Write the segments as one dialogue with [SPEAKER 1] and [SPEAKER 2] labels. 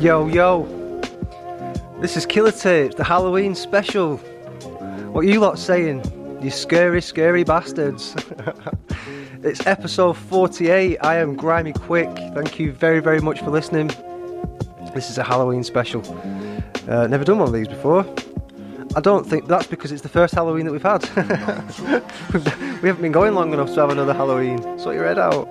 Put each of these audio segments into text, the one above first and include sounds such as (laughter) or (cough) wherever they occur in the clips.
[SPEAKER 1] Yo, yo. This is Killer Tapes, the Halloween special. What you lot saying? You scary, scary bastards. (laughs) it's episode 48. I am Grimy Quick. Thank you very, very much for listening. This is a Halloween special. Uh, never done one of these before. I don't think that's because it's the first Halloween that we've had. (laughs) we haven't been going long enough to have another Halloween. Sort your head out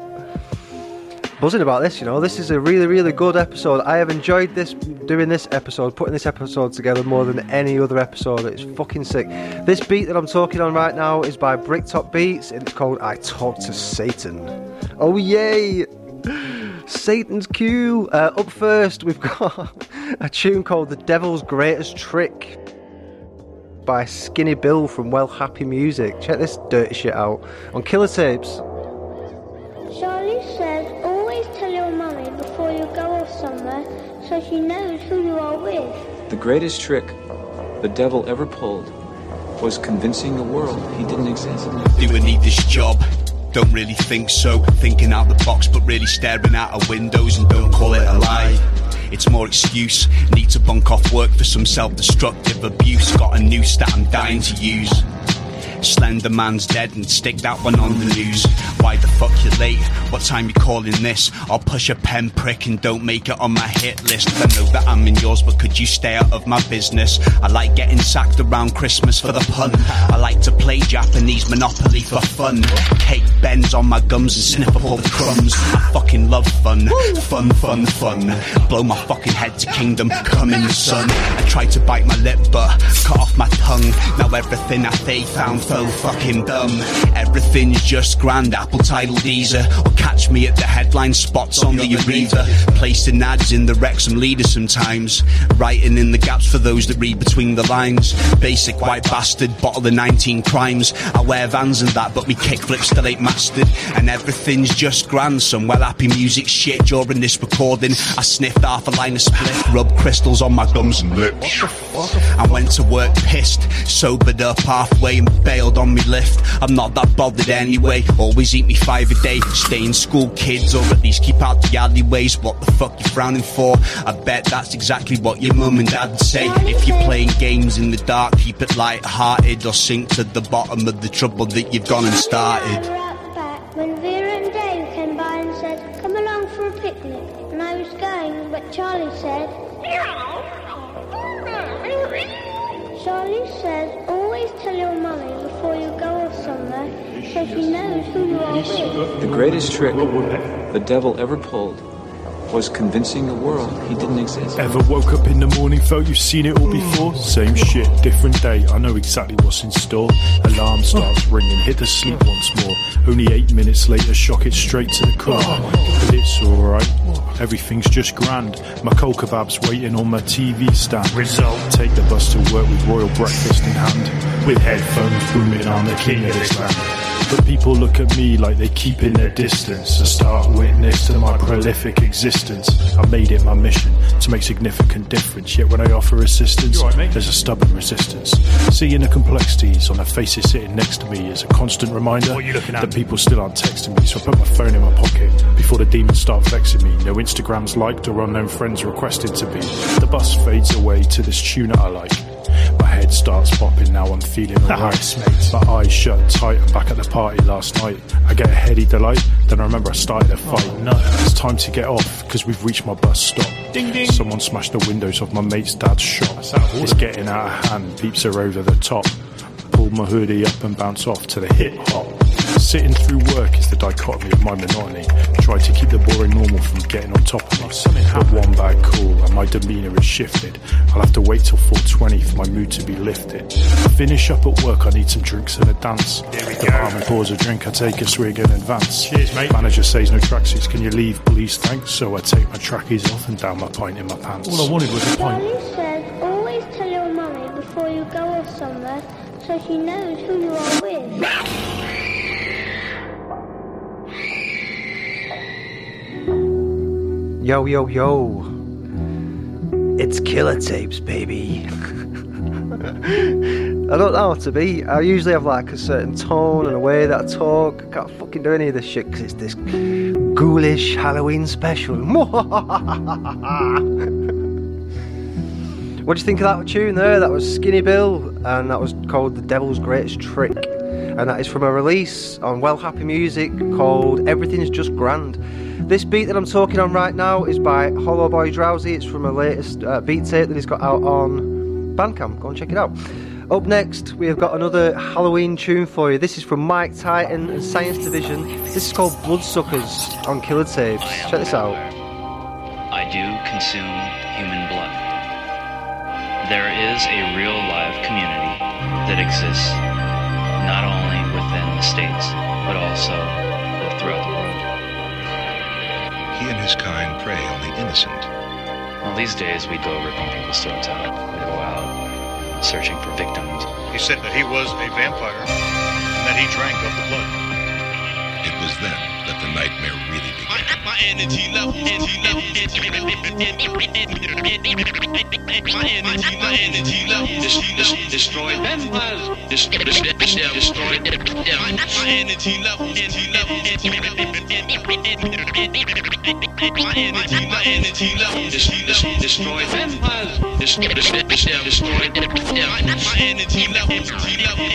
[SPEAKER 1] buzzing about this. You know, this is a really, really good episode. I have enjoyed this doing this episode, putting this episode together more than any other episode. It's fucking sick. This beat that I'm talking on right now is by Bricktop Beats, and it's called "I Talk to Satan." Oh yay! Satan's Cue. Uh, up first, we've got (laughs) a tune called "The Devil's Greatest Trick." By Skinny Bill from Well Happy Music. Check this dirty shit out on Killer Tapes.
[SPEAKER 2] Charlie so she knows who you are with.
[SPEAKER 3] The greatest trick the devil ever pulled was convincing the world he didn't exist.
[SPEAKER 4] Do I need this job? Don't really think so. Thinking out the box, but really staring out of windows and don't call it a lie. It's more excuse. Need to bunk off work for some self destructive abuse. Got a noose that I'm dying to use. Slender man's dead and stick that one on the news. Why the fuck you late? What time you calling this? I'll push a pen prick and don't make it on my hit list. I know that I'm in yours, but could you stay out of my business? I like getting sacked around Christmas for the pun. I like to play Japanese Monopoly for fun. Cake bends on my gums and sniff up all the crumbs. I fucking love fun. Fun, fun, fun. Blow my fucking head to kingdom. Come in the sun. I tried to bite my lip, but cut off my tongue. Now everything I say found so fucking dumb. Everything's just grand. Apple Tidal Deezer. Or catch me at the headline spots on the Aretha. Placing ads in the Wrexham leader sometimes. Writing in the gaps for those that read between the lines. Basic white bastard, bottle the 19 crimes. I wear vans and that, but me kickflip still ain't mastered. And everything's just grand. Some well happy music shit during this recording. I sniffed half a line of split, rubbed crystals on my gums and lips. I went to work pissed, sobered up halfway and bailed on me lift. I'm not that bothered anyway. Always eat me five a day. Stay in school, kids, or at least keep out the alleyways. What the fuck you frowning for? I bet that's exactly what your mum and dad would say. If you're playing games in the dark, keep it light-hearted or sink to the bottom of the trouble that you've gone and started.
[SPEAKER 2] We were back when Vera and Dave came by and said, come along for a picnic. And I was going, but Charlie said, Charlie says, always tell your mummy before you go off somewhere so she knows who you are with.
[SPEAKER 3] The greatest trick the devil ever pulled was convincing the world he didn't exist.
[SPEAKER 5] Ever woke up in the morning, felt you've seen it all before? Same shit, different day. I know exactly what's in store. Alarm starts ringing, hit the sleep once more. Only eight minutes later, shock it straight to the core. But it's alright, everything's just grand. My cold kebab's waiting on my TV stand. Result, take the bus to work with royal breakfast in hand. With headphones booming, I'm the king of this land. But people look at me like they keep in their distance. A stark witness to my prolific existence. I made it my mission to make significant difference. Yet when I offer assistance, there's a stubborn resistance. Seeing the complexities on the faces sitting next to me is a constant reminder that people still aren't texting me. So I put my phone in my pocket before the demons start vexing me. No Instagrams liked or unknown friends requested to be. The bus fades away to this tune that I like. Head starts bopping now, I'm feeling (laughs) alright. My eyes shut tight, I'm back at the party last night. I get a heady delight, then I remember I started a fight. Oh, no. It's time to get off, because we've reached my bus stop. Ding ding. Someone smashed the windows of my mate's dad's shop. It's getting out of hand, peeps are over the top. Pull my hoodie up and bounce off to the hip hop. Sitting through work is the dichotomy of my monotony. Try to keep the boring normal from getting on top of me. But one bad call and my demeanour is shifted. I'll have to wait till 420 for my mood to be lifted. Finish up at work, I need some drinks and a dance. Here we go. The barman pours a drink, I take a swig in advance. Cheers, mate. Manager says no tracksuits, can you leave, please, thanks? So I take my trackies off and down my pint in my pants. All I wanted was a
[SPEAKER 2] Charlie says, always tell your mummy before you go off somewhere so she knows who you are with.
[SPEAKER 1] Yo, yo, yo. It's killer tapes, baby. (laughs) I don't know how to be. I usually have like a certain tone and a way that I talk. I can't fucking do any of this shit because it's this ghoulish Halloween special. (laughs) what do you think of that tune there? That was Skinny Bill and that was called The Devil's Greatest Trick. And that is from a release on Well Happy Music called Everything's Just Grand. This beat that I'm talking on right now is by Hollow Boy Drowsy. It's from a latest uh, beat tape that he's got out on Bandcamp. Go and check it out. Up next, we have got another Halloween tune for you. This is from Mike Titan and Science Division. This is called Bloodsuckers on Killer Tapes. Check this out.
[SPEAKER 6] I do consume human blood. There is a real live community that exists not only within the states, but also throughout the world.
[SPEAKER 7] He and his kind prey on the innocent.
[SPEAKER 6] Well, these days we go ripping people's throats out. We go out searching for victims.
[SPEAKER 8] He said that he was a vampire and that he drank of the blood.
[SPEAKER 7] It was then that the nightmare really began.
[SPEAKER 9] My energy level, energy level, my energy, my energy level, destroy vampires, destroy, destroy, my energy level, energy level, my energy, my energy level, destroy vampires, destroy, destroy, destroy them. my energy level, energy level,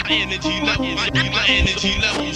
[SPEAKER 9] my energy level, my energy level,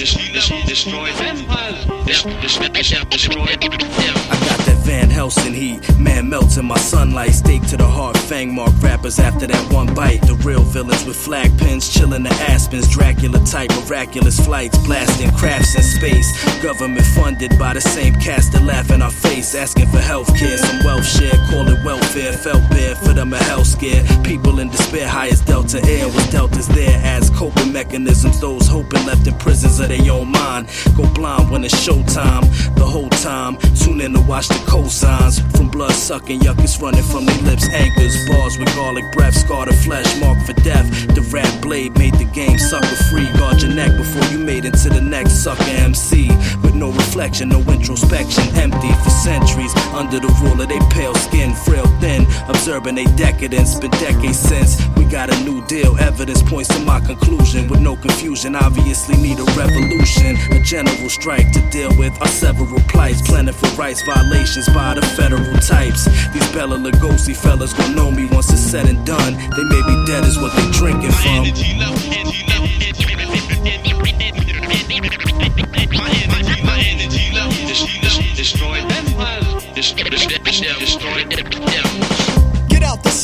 [SPEAKER 9] destroy vampires, destroy,
[SPEAKER 10] I got that Van Helsing heat, man melts in my sunlight. Stake to the heart, fang mark rappers after that one bite. The real villains with flag pins, chilling the aspens. Dracula type, miraculous flights, blasting crafts in space. Government funded by the same cast that laugh in our face, asking for health care. Some wealth share, call it welfare. Felt bad for them a health scare. People in despair, highest Delta Air was Deltas there as coping mechanisms. Those hoping left in prisons of their own mind. Go blind when it's showtime. The whole time, tune in to watch the cosigns. From blood sucking, yuckus running from their lips, anchors. Bars with garlic breath, scar the flesh, marked for death. The rat blade made the game sucker free. Guard your neck before you made it to the next sucker MC. With no reflection, no introspection, empty for centuries. Under the rule of they pale skin, frail thin. Observing they decadence, been decades since. We got a new deal, evidence points to my conclusion. With no confusion, obviously need a revolution. A general strike to deal with our several plights. Planning for rights violations by the federal types. These Bela Lugosi fellas gon' know me once it's said and done. They may be dead is what they drinking from.
[SPEAKER 9] energy level, energy level, my energy level, destroy vampires, destroy, destroy,
[SPEAKER 11] Get out the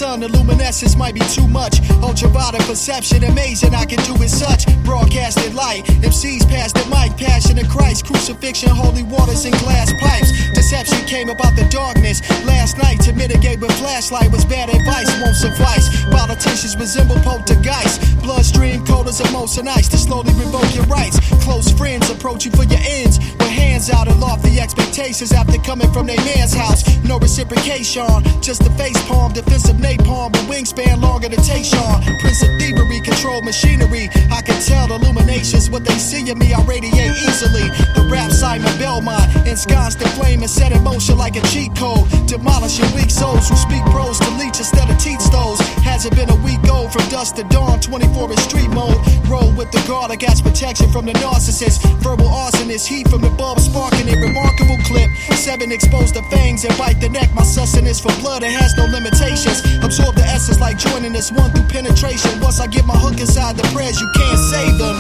[SPEAKER 11] sun, the luminescence might be too much. Ultraviolet perception, amazing, I can do it such. Broadcasted light, MCs pass the mic, passion of Christ, crucifixion, holy waters, and glass pipes. Deception came about the darkness last night to mitigate with flashlight was bad advice, won't suffice. Politicians resemble poltergeist, bloodstream coders of motion ice to slowly revoke your rights. Close friends approach you for your ends with hands out and lofty expectations after coming from their man's house. No reciprocation, just a face palm, defensive napalm, with wingspan longer than Tayshaun. Prince of thievery, control machinery. I can tell the illuminations, what they see in me, I radiate easily. The rap Simon Belmont, ensconced in flame and set in motion like a cheat code. Demolishing weak souls who speak prose to leech instead of teach those. Hasn't been a week old from dusk to dawn, 24 in street mode. Roll with the guard, I got protection from the narcissist. Verbal arsonist, heat from the bulb sparking a remarkable clip. Seven exposed to fangs and bite the neck. My sustenance for blood, it has no limitations. Absorb the essence like joining this one through penetration. Once I get my hook inside the prayers, you can't save them.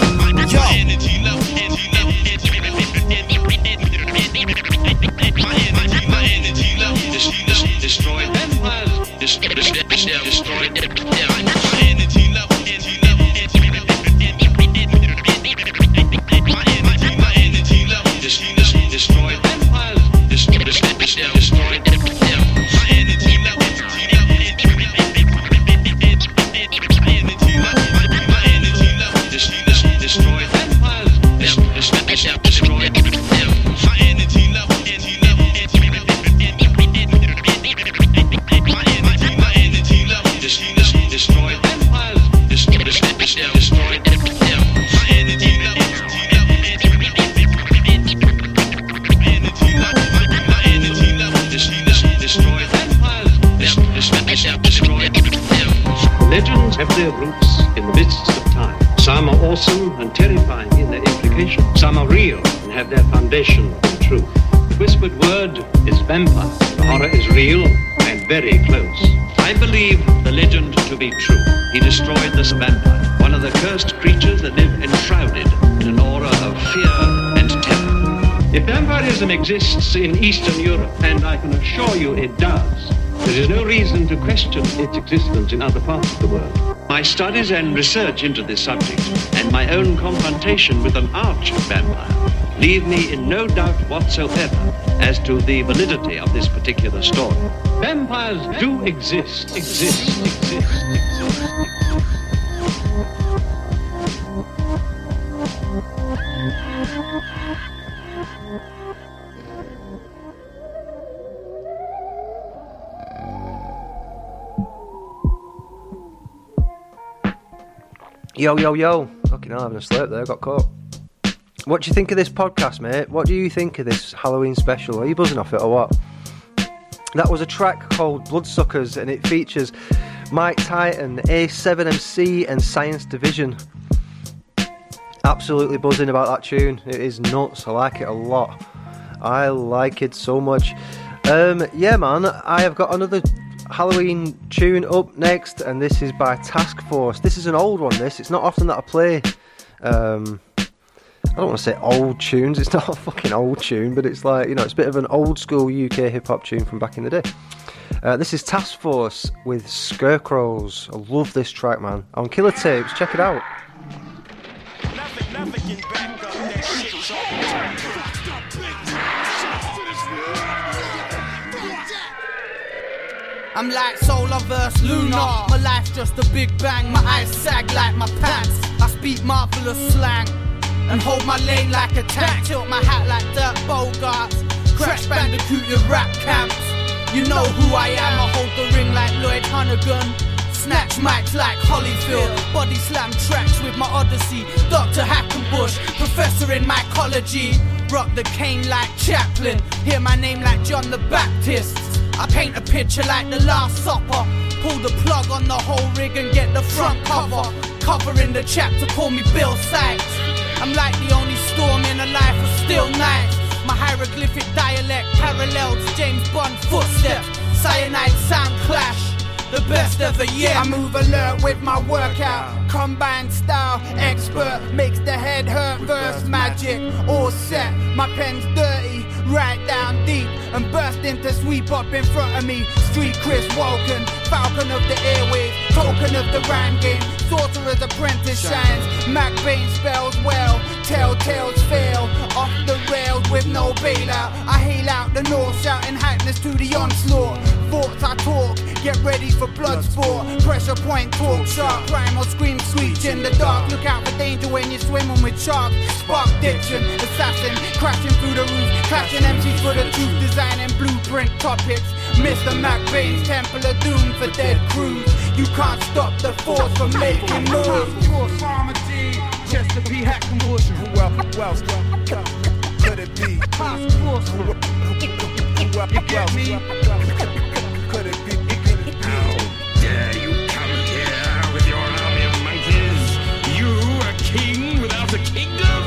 [SPEAKER 11] Yo.
[SPEAKER 9] energy energy
[SPEAKER 12] in other parts of the world. My studies and research into this subject, and my own confrontation with an arch vampire, leave me in no doubt whatsoever as to the validity of this particular story. Vampires do exist, exist, exist, exist.
[SPEAKER 1] Yo, yo, yo. Fucking hell, having a slurp there, got caught. What do you think of this podcast, mate? What do you think of this Halloween special? Are you buzzing off it or what? That was a track called Bloodsuckers and it features Mike Titan, A7MC, and Science Division. Absolutely buzzing about that tune. It is nuts. I like it a lot. I like it so much. Um, yeah, man, I have got another Halloween tune up next, and this is by Task Force. This is an old one. This it's not often that I play. Um, I don't want to say old tunes. It's (laughs) not a fucking old tune, but it's like you know, it's a bit of an old school UK hip hop tune from back in the day. Uh, this is Task Force with Scarecrows. I love this track, man. On Killer Tapes, check it out.
[SPEAKER 13] I'm like solar verse lunar. My life's just a big bang. My eyes sag like my pants. I speak marvelous slang and hold my lane like a tank. Tilt my hat like dirt bogarts. Crash bandicoot your rap camps. You know who I am. I hold the ring like Lloyd Honeyghan. Snatch mics like Holyfield. Body slam tracks with my Odyssey. Dr. Hackenbush, professor in mycology. Rock the cane like Chaplin. Hear my name like John the Baptist. I paint a picture like the Last Supper. Pull the plug on the whole rig and get the front cover. Covering the chapter, call me Bill Sikes. I'm like the only storm in a life of still nights. My hieroglyphic dialect parallels James Bond footsteps. Cyanide sound clash. The best ever yet. I move alert with my workout. Combined style, expert makes the head hurt. Verse magic, all set. My pen's dirty, right down deep and burst into sweep up in front of me. Street Chris Walken, falcon of the airwaves, token of the rhyme game. Sorcerer's apprentice shines. Mac Bain spells well, telltales fail. Off the with no bailout. I hail out the north, shouting hackness to the onslaught. Thoughts I talk, get ready for blood sport. Pressure point, talk sharp, crime or scream sweet in the dark. Look out for danger when you're swimming with sharks. Spark diction, assassin, crashing through the roof, clashing MCs for the truth, designing blueprint topics. Mr. Bain's Temple of Doom for dead crews. You can't stop the force from making moves. Chester P. Hackenbush. Who else? Who else? Could it be? Task Force. Who else? You get me? Could it be?
[SPEAKER 14] dare you come here with your army of monkeys? You, a king without a kingdom?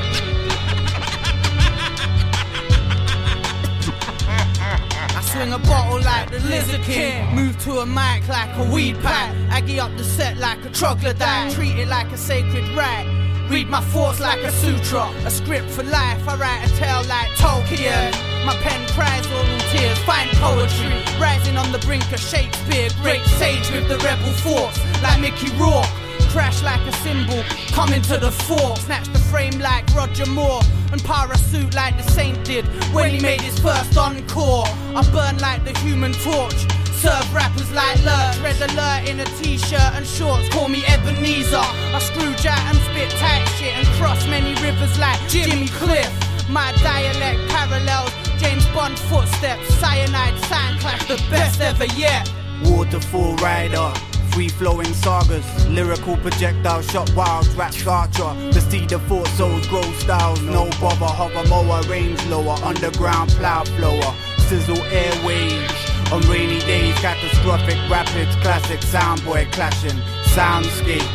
[SPEAKER 13] I swing a bottle like the Lizard King. Move to a mic like a weed pack. Aggie up the set like a troglodyte. Treat it like a sacred right. Read my thoughts like a sutra. A script for life. I write a tale like Tolkien. My pen cries oral tears. Fine poetry. Rising on the brink of Shakespeare. Great sage with the rebel force. Like Mickey Rourke. Crash like a cymbal, come into the fore. Snatch the frame like Roger Moore, and parasuit like the Saint did when he made his first encore. I burn like the human torch. Serve rappers like Lurch, red alert in a t-shirt and shorts, call me Ebenezer. I screw jack and spit tight shit and cross many rivers like Jimmy Cliff. My dialect parallels James Bond footsteps, cyanide, sand clash, the best ever yet. Waterfall rider.
[SPEAKER 15] Free flowing sagas, lyrical projectile shot wild, rap archer. The seed of thought souls, grow styles, no bother. Hover mower, range lower, underground plow flower. Sizzle airwaves. On rainy days, catastrophic rapids, classic soundboy clashing. soundscape.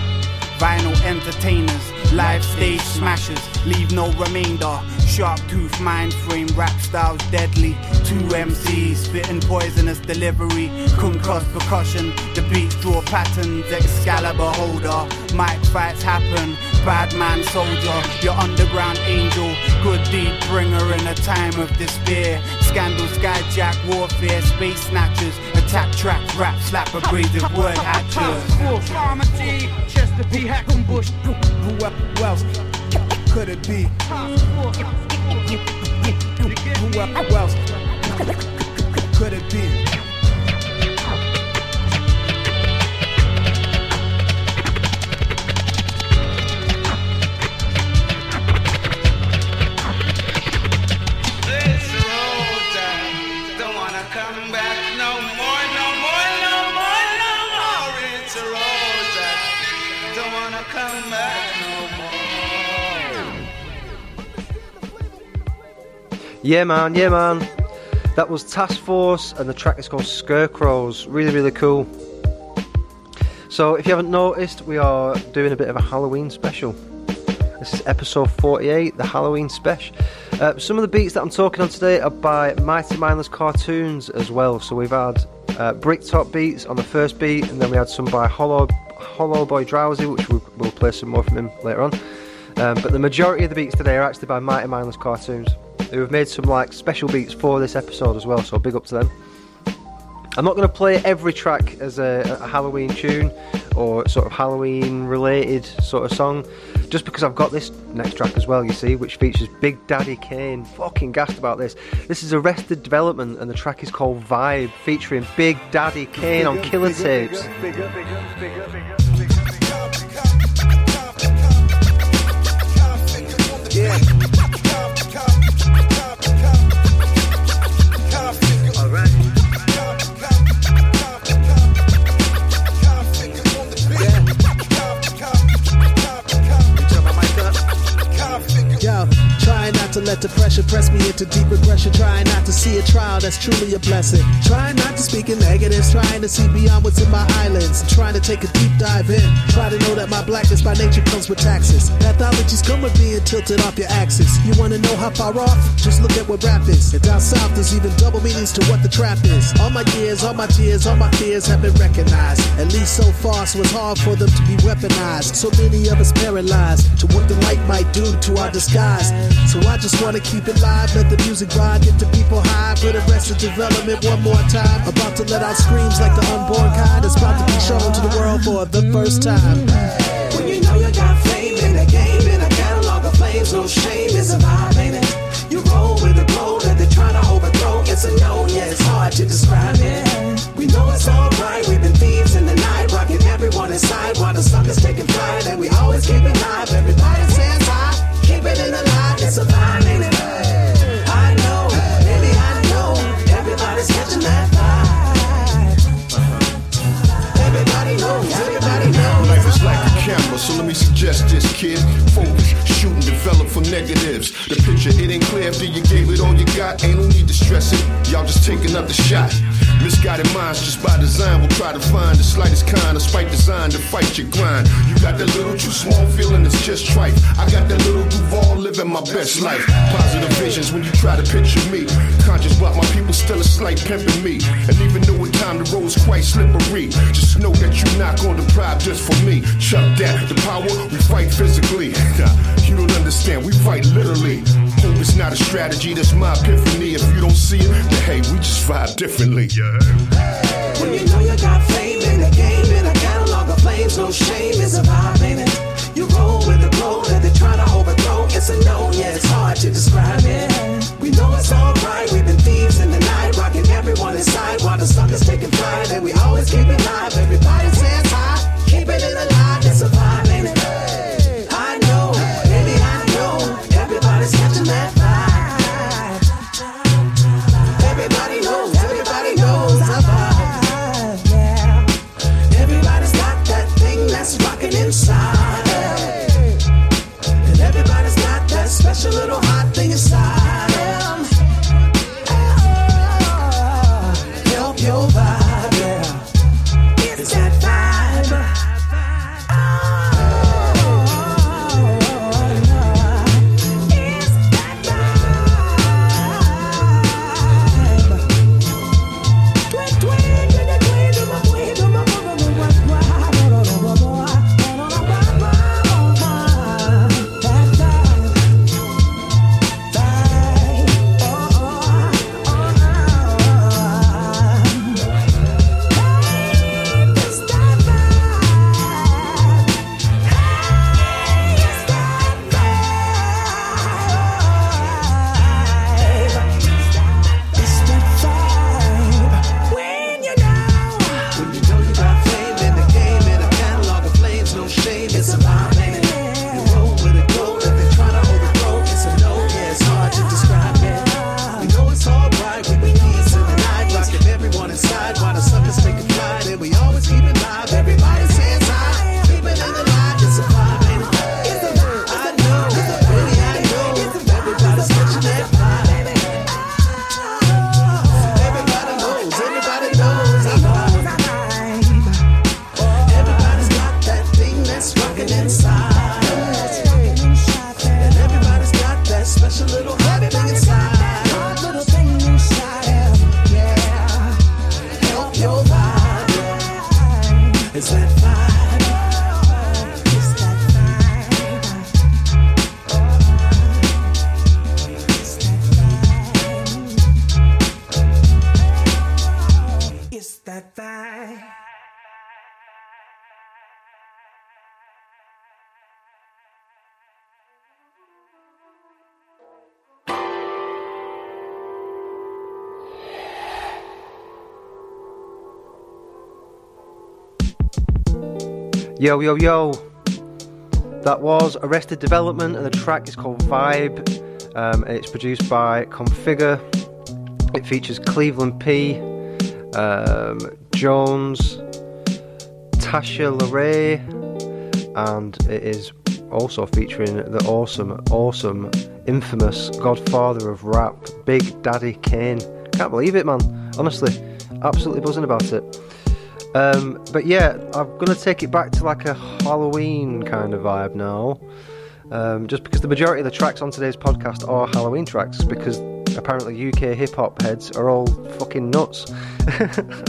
[SPEAKER 15] Vinyl entertainers, live stage smashers, leave no remainder. Sharp tooth mind frame, rap styles deadly. Two MCs spitting poisonous delivery. Concuss percussion, the beats draw patterns. Excalibur holder, mic fights happen. Bad man soldier, your underground angel. Good deed bringer in a time of despair. Scandal, skyjack, warfare, space snatchers. Attack track, rap, slap, abrasive word hatchers.
[SPEAKER 13] Farma G, Chester P. Hackenbush.
[SPEAKER 11] Who else could it be? Who else could it be?
[SPEAKER 1] Yeah, man, yeah, man. That was Task Force, and the track is called Scarecrows. Really, really cool. So, if you haven't noticed, we are doing a bit of a Halloween special. This is episode 48, the Halloween special. Uh, some of the beats that I'm talking on today are by Mighty Mindless Cartoons as well. So, we've had uh, Bricktop beats on the first beat, and then we had some by Hollow, Hollow Boy Drowsy, which we'll, we'll play some more from him later on. Um, but the majority of the beats today are actually by Mighty Mindless Cartoons who have made some like special beats for this episode as well. So big up to them. I'm not going to play every track as a, a, Halloween tune or sort of Halloween related sort of song, just because I've got this next track as well. You see, which features Big Daddy Kane. Fucking gassed about this. This is Arrested Development, and the track is called Vibe, featuring Big Daddy Kane on Killer Tapes.
[SPEAKER 11] Yeah. Let the pressure press me into deep regression. Trying not to see a trial that's truly a blessing. Trying not to speak in negatives. Trying to see beyond what's in my islands. Trying to take a deep dive in. Try to know that my blackness by nature comes with taxes. Pathologies come with being tilted off your axis. You wanna know how far off? Just look at what rap is. And down south, there's even double meanings to what the trap is. All my years, all my tears, all my fears have been recognized. At least so far, so it's hard for them to be weaponized. So many of us paralyzed to what the light might do to our disguise. So I just wanna keep it live, let the music ride, get the people high for the rest of development one more time. About to let out screams like the unborn kind that's about to be shown to the world for the first time.
[SPEAKER 16] When you know you got fame in the game, in a catalog of flames, no shame is a vibe, ain't it? You roll with the glow that they're trying to overthrow. It's a no, yeah, it's hard to describe it. We know it's alright, we've been thieves in the night, rocking everyone inside while the suckers taking flight, and we always keep it live. Everybody's hands high, keep it in the light, it's a vibe, ain't it?
[SPEAKER 17] So let me suggest this, kid. Focus, shoot and develop for negatives. The picture, it ain't clear after you gave it all you got. Ain't no need to stress it. Y'all just take another shot. Misguided minds just by design will try to find the slightest kind of spite design to fight your grind. You got that little too small feeling, it's just trite. I got that little Duval living my best life. Positive visions when you try to picture me. Conscious about my people still a slight pimping me. And time the road's quite slippery, just know that you're not gonna deprive just for me. Chuck that, the power, we fight physically. you don't understand, we fight literally. Hope it's not a strategy, that's my epiphany. If you don't see it, then hey, we just vibe differently.
[SPEAKER 16] When you know you got fame in the game, in a catalog of flames, no shame is a vibe? You roll with the glow that they're trying to overthrow. It's a no, yeah, it's hard to describe it. We know it's alright, we've been thieves in the night, rocking everyone inside while the suckers taking flight, and we always keep it live. Everybody's hands high, keep it light, it's a vibe, ain't it?
[SPEAKER 1] Yo, yo, yo. That was Arrested Development, and the track is called Vibe. Um, and it's produced by Configure. It features Cleveland P, um, Jones, Tasha LeRae, and it is also featuring the awesome, awesome, infamous godfather of rap, Big Daddy Kane. Can't believe it, man. Honestly, absolutely buzzing about it. Um, but yeah, I'm gonna take it back to like a Halloween kind of vibe now. Um, just because the majority of the tracks on today's podcast are Halloween tracks, because apparently UK hip hop heads are all fucking nuts (laughs)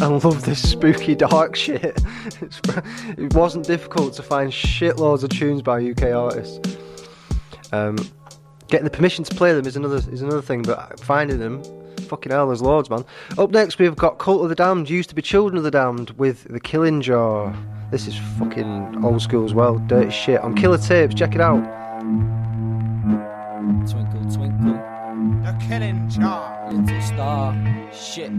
[SPEAKER 1] and love this spooky dark shit. It's, (laughs) it wasn't difficult to find shitloads of tunes by UK artists. Um, getting the permission to play them is another is another thing, but finding them fucking hell, there's loads, man. Up next, we've got Cult of the Damned, used to be Children of the Damned, with The Killing Jar. This is fucking old school as well, dirty shit. On Killer Tapes, check it out.
[SPEAKER 18] Twinkle, twinkle.
[SPEAKER 15] The killing jar.
[SPEAKER 18] Little star. Shit.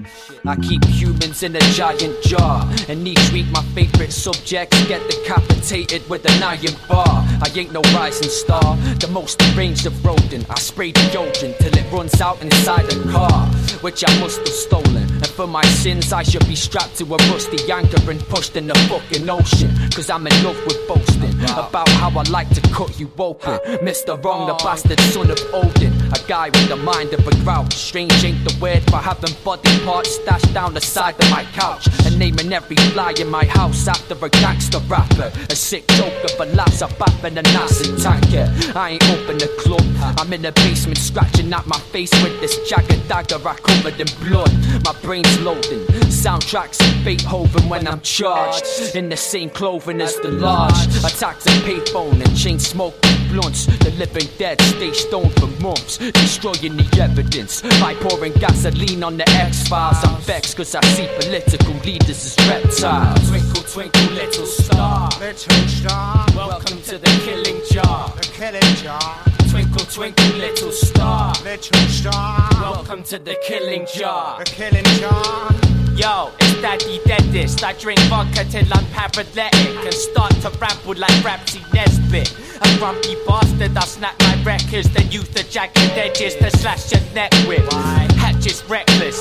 [SPEAKER 18] I keep humans in a giant jar. And each week my favorite subjects get decapitated with an iron bar. I ain't no rising star. The most deranged of rodent. I spray deodorant till it runs out inside the car. Which I must have stolen. And for my sins I should be strapped to a rusty anchor and pushed in the fucking ocean. Cause I'm in love with boasting. About how I like to cut you open. Mr. Wrong, the bastard son of Odin. A guy with the mind of a grouch. Strange ain't the word for having body parts stashed down the side of my couch. And naming every fly in my house after a gangster rapper. A sick joke of a lass, a bap a nasty tanker. I ain't open the club. I'm in the basement scratching at my face with this jagged dagger I covered in blood. My brain's loading. Soundtracks of Beethoven when I'm charged. In the same clothing as the large. Attacks of payphone and chain smoke blunts. The living dead stay stoned for months. Destroying the evidence by pouring gasoline on the X Files. I'm vexed cause I see political leaders as reptiles. Twinkle, twinkle, little star.
[SPEAKER 15] Little star.
[SPEAKER 18] Welcome to the killing jar.
[SPEAKER 15] The killing jar.
[SPEAKER 18] Twinkle, twinkle, little star.
[SPEAKER 15] Little star.
[SPEAKER 18] Welcome to the killing jar.
[SPEAKER 15] The killing jar.
[SPEAKER 18] Yo, it's Daddy Deadest. I drink vodka till I'm paralytic and start to ramble like Rab C. Nesbitt. A grumpy bastard, I snap my records, then use the jagged edges to slash your neck with. Hatches reckless.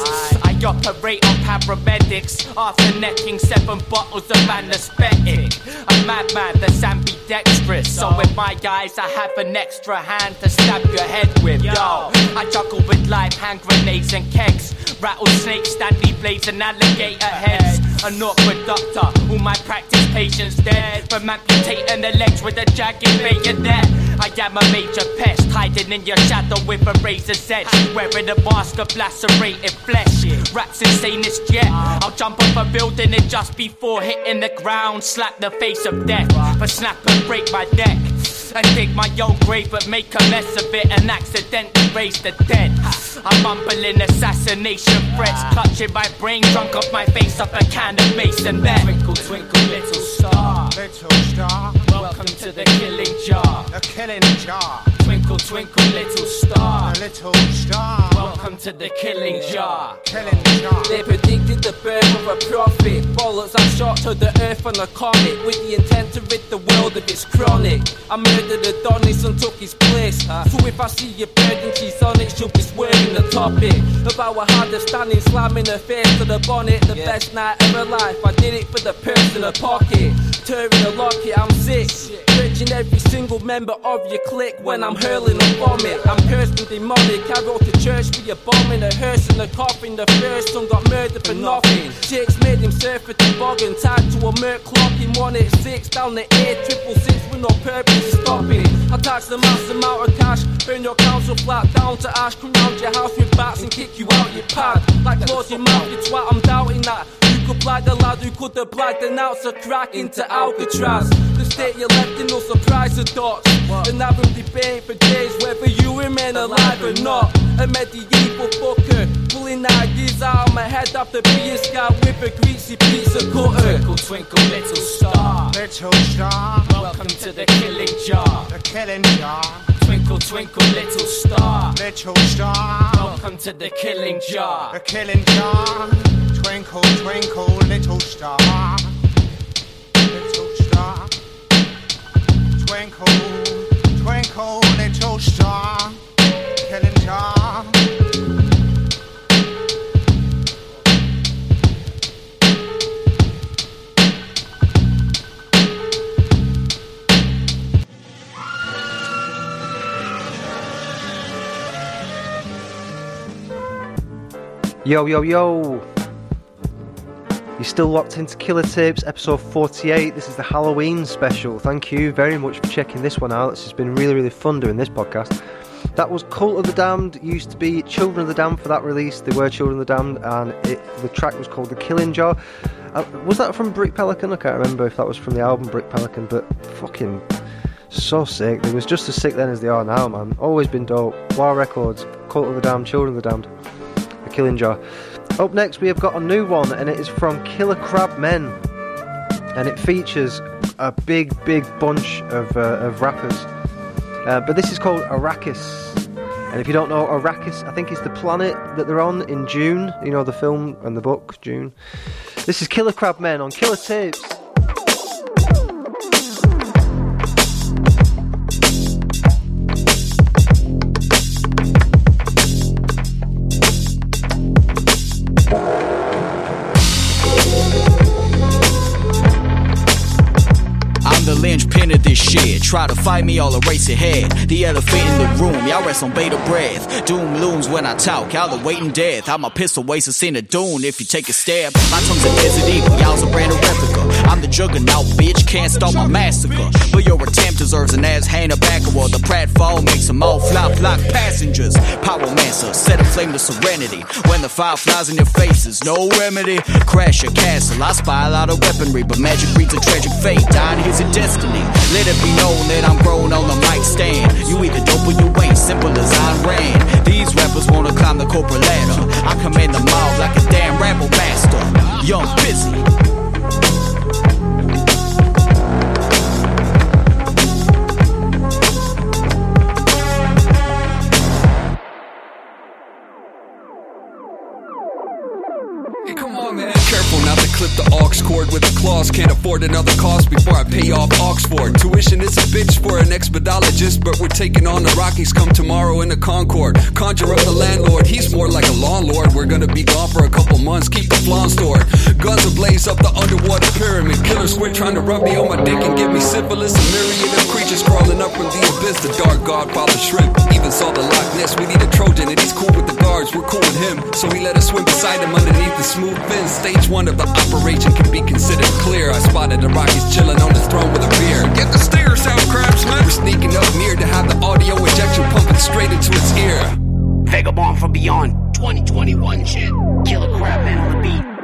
[SPEAKER 18] I operate on paramedics after necking seven bottles of anesthetic. A madman that's ambidextrous. So with my guys, I have an extra hand to stab your head with. Yo, I juggle with live hand grenades and kegs. Rattlesnakes, Stanley blades, and alligator heads. An awkward doctor, all my practice patients dead from amputating the legs with a jagged bayonet. I am a major pest, hiding in your shadow with a razor's edge, wearing a mask of lacerated flesh. Raps insanest jet. I'll jump off a building and just before hitting the ground, slap the face of death, but snap and break my neck. And dig my own grave, but make a mess of it and accidentally raise the dead. I'm mumbling assassination threats, clutching my brain, drunk off my face up a can of mason there. Twinkle, twinkle, little star.
[SPEAKER 15] Little star.
[SPEAKER 18] Welcome to the killing jar.
[SPEAKER 15] The killing jar.
[SPEAKER 18] Twinkle,
[SPEAKER 19] Twinkle, little star.
[SPEAKER 16] little star.
[SPEAKER 19] Welcome to the killing jar.
[SPEAKER 16] Killing jar.
[SPEAKER 19] They predicted the birth of a prophet. Bullets are shot to the earth on a comet with the intent to rid the world of its chronic. I murdered Adonis and took his place. So if I see your bird and she's on it, she'll be swearing the topic. About how hard the standing, slamming her face to the bonnet. The best night of her life. I did it for the purse in her pocket. Tearing the locket, I'm sick. Searching every single member of your clique when I'm hurling a vomit. I'm cursed and demonic. I wrote to church for your bombing, a hearse in the coffin. The first son got murdered for nothing. Chicks made him surf a toboggan, tied to a Merc clock. He wanted six down the air, triple six with no purpose of stopping. I touch the mass amount of cash, burn your council flat down to ash, come round your house with bats and kick you out your pad. Like close your mouth, you twat, I'm doubting that. You could blag a lad who could have blagged an ounce of crack into Alcatraz. The state you left in no surprise the dots. And have them debate for days whether you remain alive or not. A medieval fucker, pulling ideas out of my head after being scarred with a greasy pizza cutter. Twinkle, twinkle, little star.
[SPEAKER 16] Little star.
[SPEAKER 19] Welcome to the killing jar.
[SPEAKER 16] The killing jar.
[SPEAKER 19] Twinkle, twinkle, little star.
[SPEAKER 16] Little star.
[SPEAKER 19] Welcome to the killing jar.
[SPEAKER 16] The killing jar. Twinkle, twinkle, little star. Little star. Twinkle, twinkle, little star. Killing jar.
[SPEAKER 1] Yo, yo, yo. You're still locked into Killer Tapes, episode 48. This is the Halloween special. Thank you very much for checking this one out. This has been really, really fun doing this podcast. That was Cult of the Damned. Used to be Children of the Damned for that release. They were Children of the Damned, and it, the track was called The Killing Jar. Uh, was that from Brick Pelican? I can't remember if that was from the album Brick Pelican, but fucking so sick. They was just as sick then as they are now, man. Always been dope. War Records, Cult of the Damned, Children of the Damned, The Killing Jar. Up next, we have got a new one, and it is from Killer Crab Men, and it features a big, big bunch of, uh, of rappers. Uh, but this is called Arrakis. And if you don't know Arrakis, I think it's the planet that they're on in Dune. You know, the film and the book, Dune. This is Killer Crab Men on Killer Tapes.
[SPEAKER 20] Try to fight me, I'll erase your head. The elephant in the room, y'all rest on beta breath. Doom looms when I talk, y'all awaiting death. I'm a pistol waste a dune if you take a stab. My tongue's a desert eagle, y'all's a brand of replica. I'm the juggernaut, bitch, can't stop my massacre. But your attempt deserves an ass hanger back or the pratfall makes them all flop like passengers. Power Pyromancer, set aflame to serenity. When the fire flies in your faces, no remedy. Crash your castle, I spy a lot of weaponry, but magic breeds a tragic fate. Dying here's a destiny. Let it be known that I'm grown on the mic stand. You either dope or you ain't, simple as I ran. These rappers wanna climb the corporate ladder. I command the mob like a damn rabble master. Young busy.
[SPEAKER 21] Cord with a clause. Can't afford another cost before I pay off Oxford. Tuition is a bitch for an expedologist, but we're taking on the Rockies come tomorrow in the Concord. Conjure up the landlord, he's more like a lawn lord. We're gonna be gone for a couple months, keep the flawn stored. Guns ablaze up the underwater pyramid. Killer squid trying to rub me on my dick and give me syphilis. A myriad of creatures crawling up from the abyss. The dark godfather shrimp even saw the Loch Ness. We need a Trojan and he's cool with the guards. We're cool with him, so we let us swim beside him underneath the smooth fin. Stage one of the operation can be considered clear. I spotted the Rockies chilling on his throne with a beer. Get the stairs out, crabsman. We're sneaking up near to have the audio injection pumping straight into its ear.
[SPEAKER 22] Vagabond from beyond 2021 shit. Killer crap man on the beat.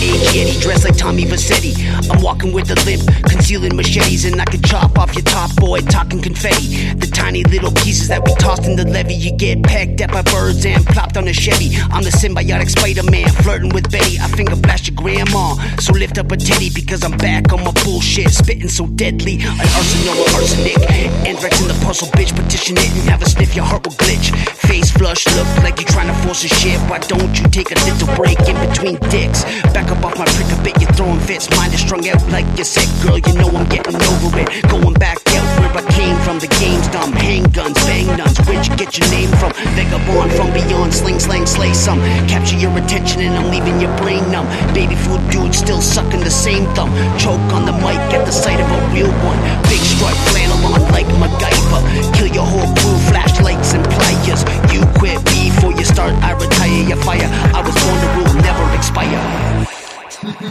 [SPEAKER 22] Age yeti, dressed like Tommy Vercetti. I'm walking with a limp, concealing machetes, and I can chop off your top boy, talking confetti. The tiny little pieces that we tossed in the levee, you get pecked at by birds and plopped on a Chevy. I'm the symbiotic Spider-Man, flirting with Betty. I finger blast your grandma, so lift up a titty because I'm back on my bullshit, spitting so deadly. An arsenal of arsenic, anthrax in the parcel, bitch. Petition it and have a sniff, your heart will glitch. Face flush, look like you're trying to force a shit. Why don't you take a little break in between dicks? Back up off my prick a bit, you're throwing fits. Mind is strung out like you're sick, girl. You know I'm getting over it. Going back out where I came from. The game's dumb. Handguns, bang nuns. Where'd you get your name from? Vagabond from beyond. Sling, slang, slay some. Capture your attention and I'm leaving your brain numb. Baby food dude still sucking the same thumb. Choke on the mic at the sight of a real one. Big stripe flannel on like MacGyver. Kill your whole crew, flashlights and pliers. You quit before you start, I retire your fire. I was born to rule, never expire.
[SPEAKER 23] Sight from the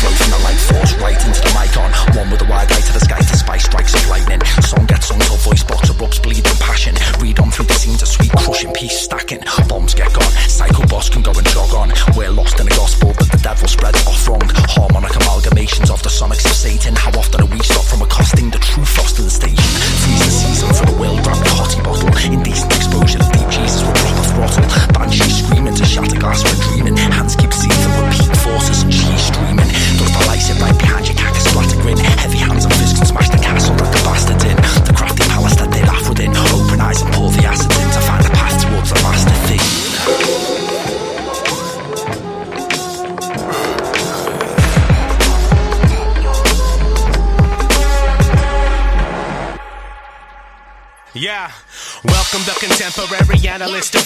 [SPEAKER 23] throat and the light force right into the mic on. One with a wide eye to the sky to spy strikes of lightning. Song gets sung till voice box erupts, bleed from passion. Read on through the scenes of sweet crushing peace stacking. Bombs get gone, psycho boss can go and jog on. We're lost in a gospel that the devil spreads off wrong. Harmonic amalgamations of the sonics of Satan. How often are we stopped from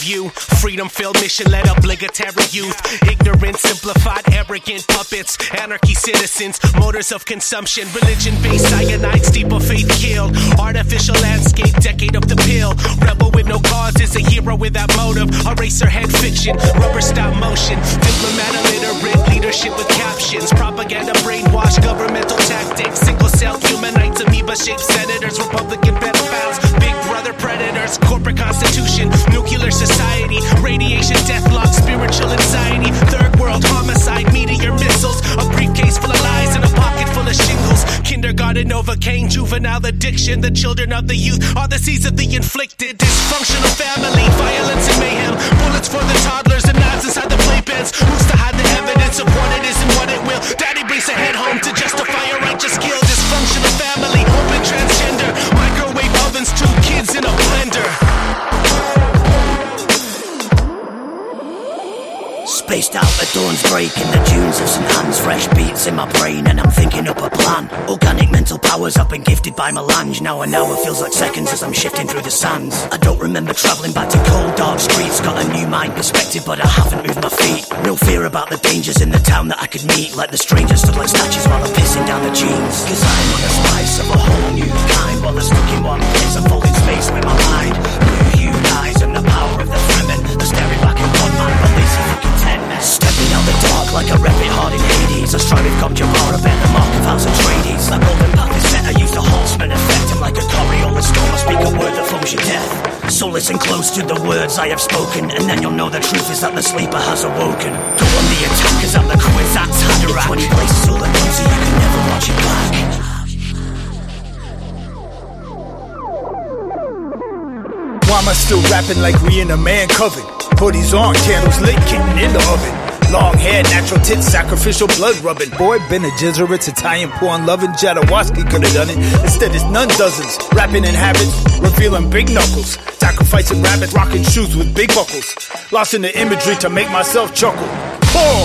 [SPEAKER 24] you. Freedom filled mission led obligatory youth. Ignorant, simplified, arrogant puppets. Anarchy citizens, motors of consumption. Religion based cyanide, steeple faith killed. Artificial landscape, decade of the pill. Rebel with no cause is a hero without motive. Eraserhead fiction, rubber stop motion. Diplomat illiterate, leadership with captions. Propaganda brainwash, governmental tactics. Single cell humanites, amoeba shaped senators, Republican pedophiles. Big brother predators, corporate constitution, nuclear society, radiation, death lock, spiritual anxiety, third world homicide, meteor missiles, a briefcase full of lies and a pocket full of shingles. Kindergarten, overcame juvenile addiction. The children of the youth are the seeds of the inflicted. Dysfunctional family, violence and mayhem. Bullets for the toddlers and knives inside the playpens. Who's to hide the evidence of what it is and what it will? Daddy brings a head home to justify a righteous kill. Dysfunctional
[SPEAKER 22] Spaced out at dawn's break in the tunes of some hands. Fresh beats in my brain, and I'm thinking up a plan. Organic mental powers I've been gifted by melange. Now an hour feels like seconds as I'm shifting through the sands. I don't remember travelling back to cold, dark streets. Got a new mind perspective, but I haven't moved my feet. No fear about the dangers in the town that I could meet. Like the strangers stood like statues while I'm pissing down the jeans. Cause I'm on the spice of a whole new kind. While I'm stuck in one place, I'm full in space with my mind. Blue hue eyes and the the contentment. Out the dark like a rebel heart in Hades. I strive with Jabara, bear the mark of House Atreides. The golden path is set, I use the Holtzman effect. I'm like a Coriolis storm, I speak a word that flows your death. So listen close to the words I have spoken, and then you'll know the truth is that the sleeper has awoken. Go on the attack, cause I'm the Kwisatz Haderach. In 20 places all at once, you can never watch it back.
[SPEAKER 25] Why am I still rapping like we in a man coven? Hoodies on, candles lit, kicking in the oven. Long hair, natural tits, sacrificial blood rubbing. Boy, been a Jesuit, Italian porn loving. Jodorowsky could have done it. Instead, it's none dozens. Rapping in habits, revealing big knuckles. Sacrificing rabbits, rocking shoes with big buckles. Lost in the imagery to make myself chuckle. Oh,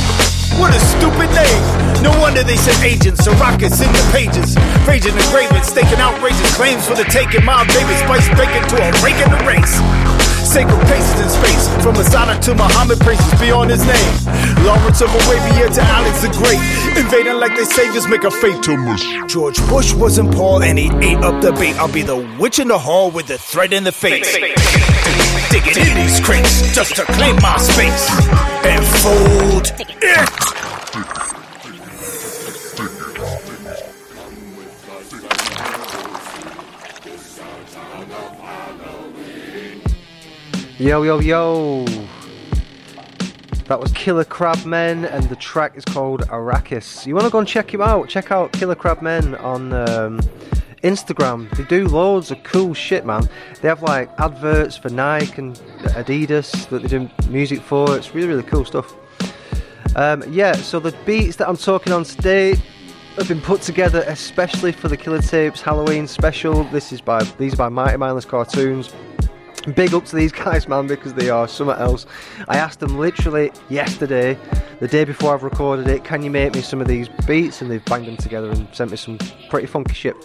[SPEAKER 25] what a stupid name. No wonder they sent agents to rockets in the pages. Raging and Graven, staking outrageous claims for the taking. My baby spice bacon to a rake in the race. Sacred places in space, from Masada to Muhammad, praises beyond his name. Lawrence of Arabia to Alex the Great, invading like they saviors make a fatal mush. George Bush wasn't Paul, and he ate up the bait. I'll be the witch in the hall with the thread in the face. Digging in these crates just to claim my space and fold it.
[SPEAKER 1] Yo, yo, yo. That was Killer Crab Men, and the track is called Arrakis. You want to go and check him out? Check out Killer Crab Men on um, Instagram. They do loads of cool shit, man. They have like adverts for Nike and Adidas that they do music for. It's really, really cool stuff. Um, yeah, so the beats that I'm talking on today have been put together especially for the Killer Tapes Halloween special. This is by these are by Mighty Mindless Cartoons. Big up to these guys, man, because they are something else. I asked them literally yesterday, the day before I've recorded it, can you make me some of these beats? And they've banged them together and sent me some pretty funky shit.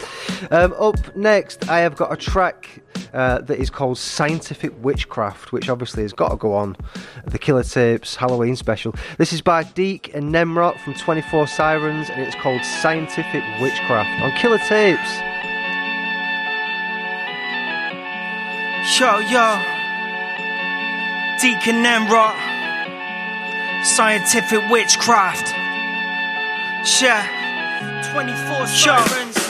[SPEAKER 1] Um, up next, I have got a track uh, that is called Scientific Witchcraft, which obviously has got to go on the Killer Tapes Halloween special. This is by Deek and Nemrot from 24 Sirens, and it's called Scientific Witchcraft on Killer Tapes.
[SPEAKER 26] Yo, yo. Deacon Nemrod. Scientific witchcraft. Yeah. 24 sirens.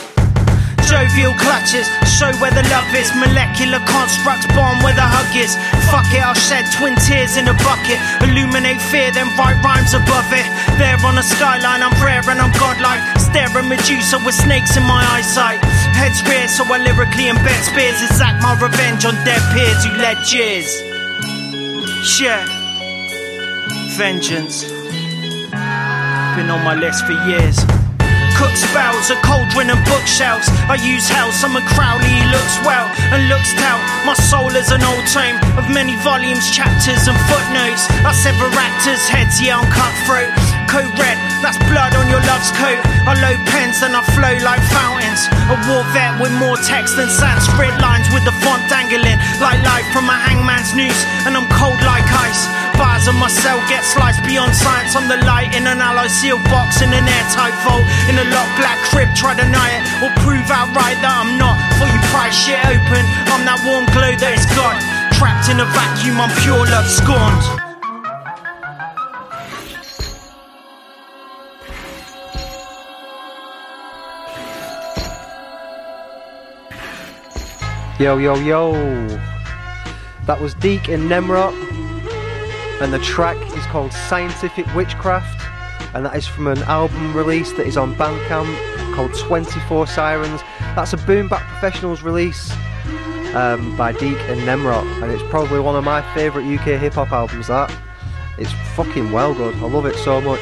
[SPEAKER 26] Jovial clutches, show where the love is. Molecular constructs, bomb where the hug is. Fuck it, I'll shed twin tears in a bucket. Illuminate fear, then write rhymes above it. There on the skyline, I'm rare and I'm godlike. Staring Medusa with snakes in my eyesight. Heads rear, so I lyrically embed spears. Exact my revenge on dead peers who led jeers. Yeah. Vengeance. Been on my list for years. Cook a cauldron and bookshelves. I use hell, Summer Crowley he looks well and looks stout. My soul is an old tome of many volumes, chapters, and footnotes. I sever actors' heads, yeah, I'm cutthroat. Code red, that's blood on your love's coat. I load pens, and I flow like fountains. A war vet with more text than Sanskrit lines, with the font dangling like life from a hangman's noose. And I'm cold like ice. Beyond science. I'm the light in an alloy sealed box in an airtight vault. In a locked black crib, try to deny it or prove outright that I'm not. Before you pry shit open, I'm that warm glow that is God. Trapped in a vacuum, I'm pure love scorned.
[SPEAKER 1] Yo, yo, yo. That was Deek and Nemrot, and the track is called Scientific Witchcraft, and that is from an album release that is on Bandcamp called 24 Sirens. That's a Boom Bap Professionals release um, by Deek and Nemrot, and it's probably one of my favourite UK hip hop albums. That it's fucking well good. I love it so much.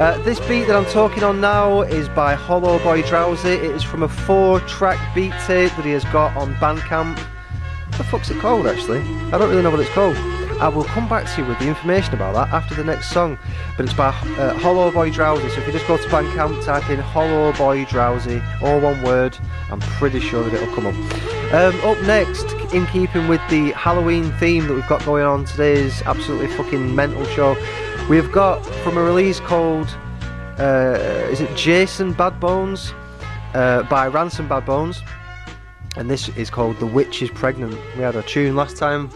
[SPEAKER 1] Uh, this beat that I'm talking on now is by Hollow Boy Drowsy. It is from a four-track beat tape that he has got on Bandcamp. What the fuck's it called, actually? I don't really know what it's called. I will come back to you with the information about that after the next song. But it's by uh, Hollow Boy Drowsy. So if you just go to Bandcamp, type in Hollow Boy Drowsy, all one word, I'm pretty sure that it'll come up. Um, up next, in keeping with the Halloween theme that we've got going on today's absolutely fucking mental show, we've got from a release called uh, is it Jason Bad Bones uh, by Ransom Bad Bones, and this is called The Witch is Pregnant. We had a tune last time,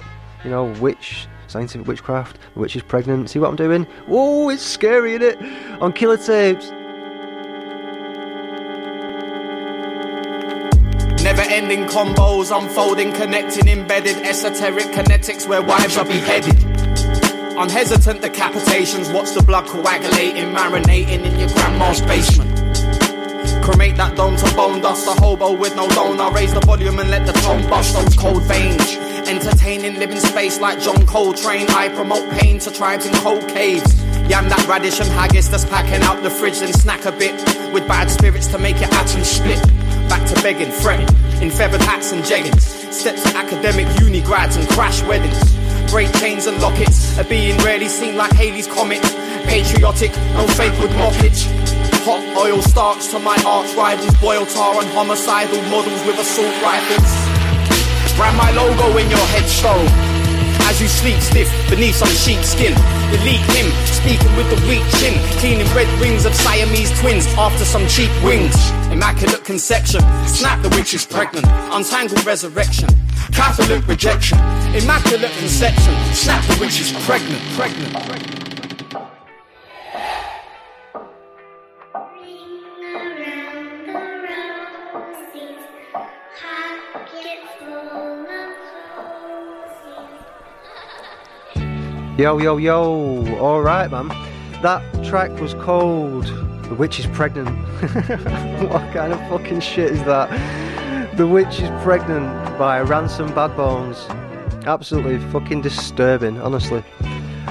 [SPEAKER 1] you know, witch. Scientific witchcraft, the witch is pregnant. See what I'm doing? Oh, it's scary, isn't it? On Killer Tapes.
[SPEAKER 27] Never ending combos, unfolding, connecting, embedded, esoteric kinetics where wives are beheaded. Unhesitant decapitations, watch the blood coagulating, marinating in your grandma's basement. Cremate that dome to bone dust, a hobo with no donor. Raise the volume and let the tone bust those cold veins. Entertaining, living space like John Coltrane. I promote pain to tribes in cold caves. Yam that radish and haggis that's packing out the fridge, then snack a bit with bad spirits to make your atoms split. Back to begging, fretting, in feathered hats and jeggings. Steps to academic uni grads and crash weddings. Break chains and lockets, a being rarely seen like Halley's Comet. Patriotic, no fake with. Hot oil starch to my arch rivals, boil tar and homicidal models with assault rifles. Ram my logo in your headstone. As you sleep stiff beneath some sheepskin. Delete him, speaking with the weak chin. Cleaning red rings of Siamese twins after some cheap wings. Immaculate conception. Snap the witch is pregnant. Untangled resurrection. Catholic rejection. Immaculate conception. Snap the witch is pregnant. Pregnant. pregnant.
[SPEAKER 1] Yo, yo, yo. Alright, man. That track was called The Witch is Pregnant. (laughs) what kind of fucking shit is that? The Witch is Pregnant by Ransom Bad Bones. Absolutely fucking disturbing, honestly.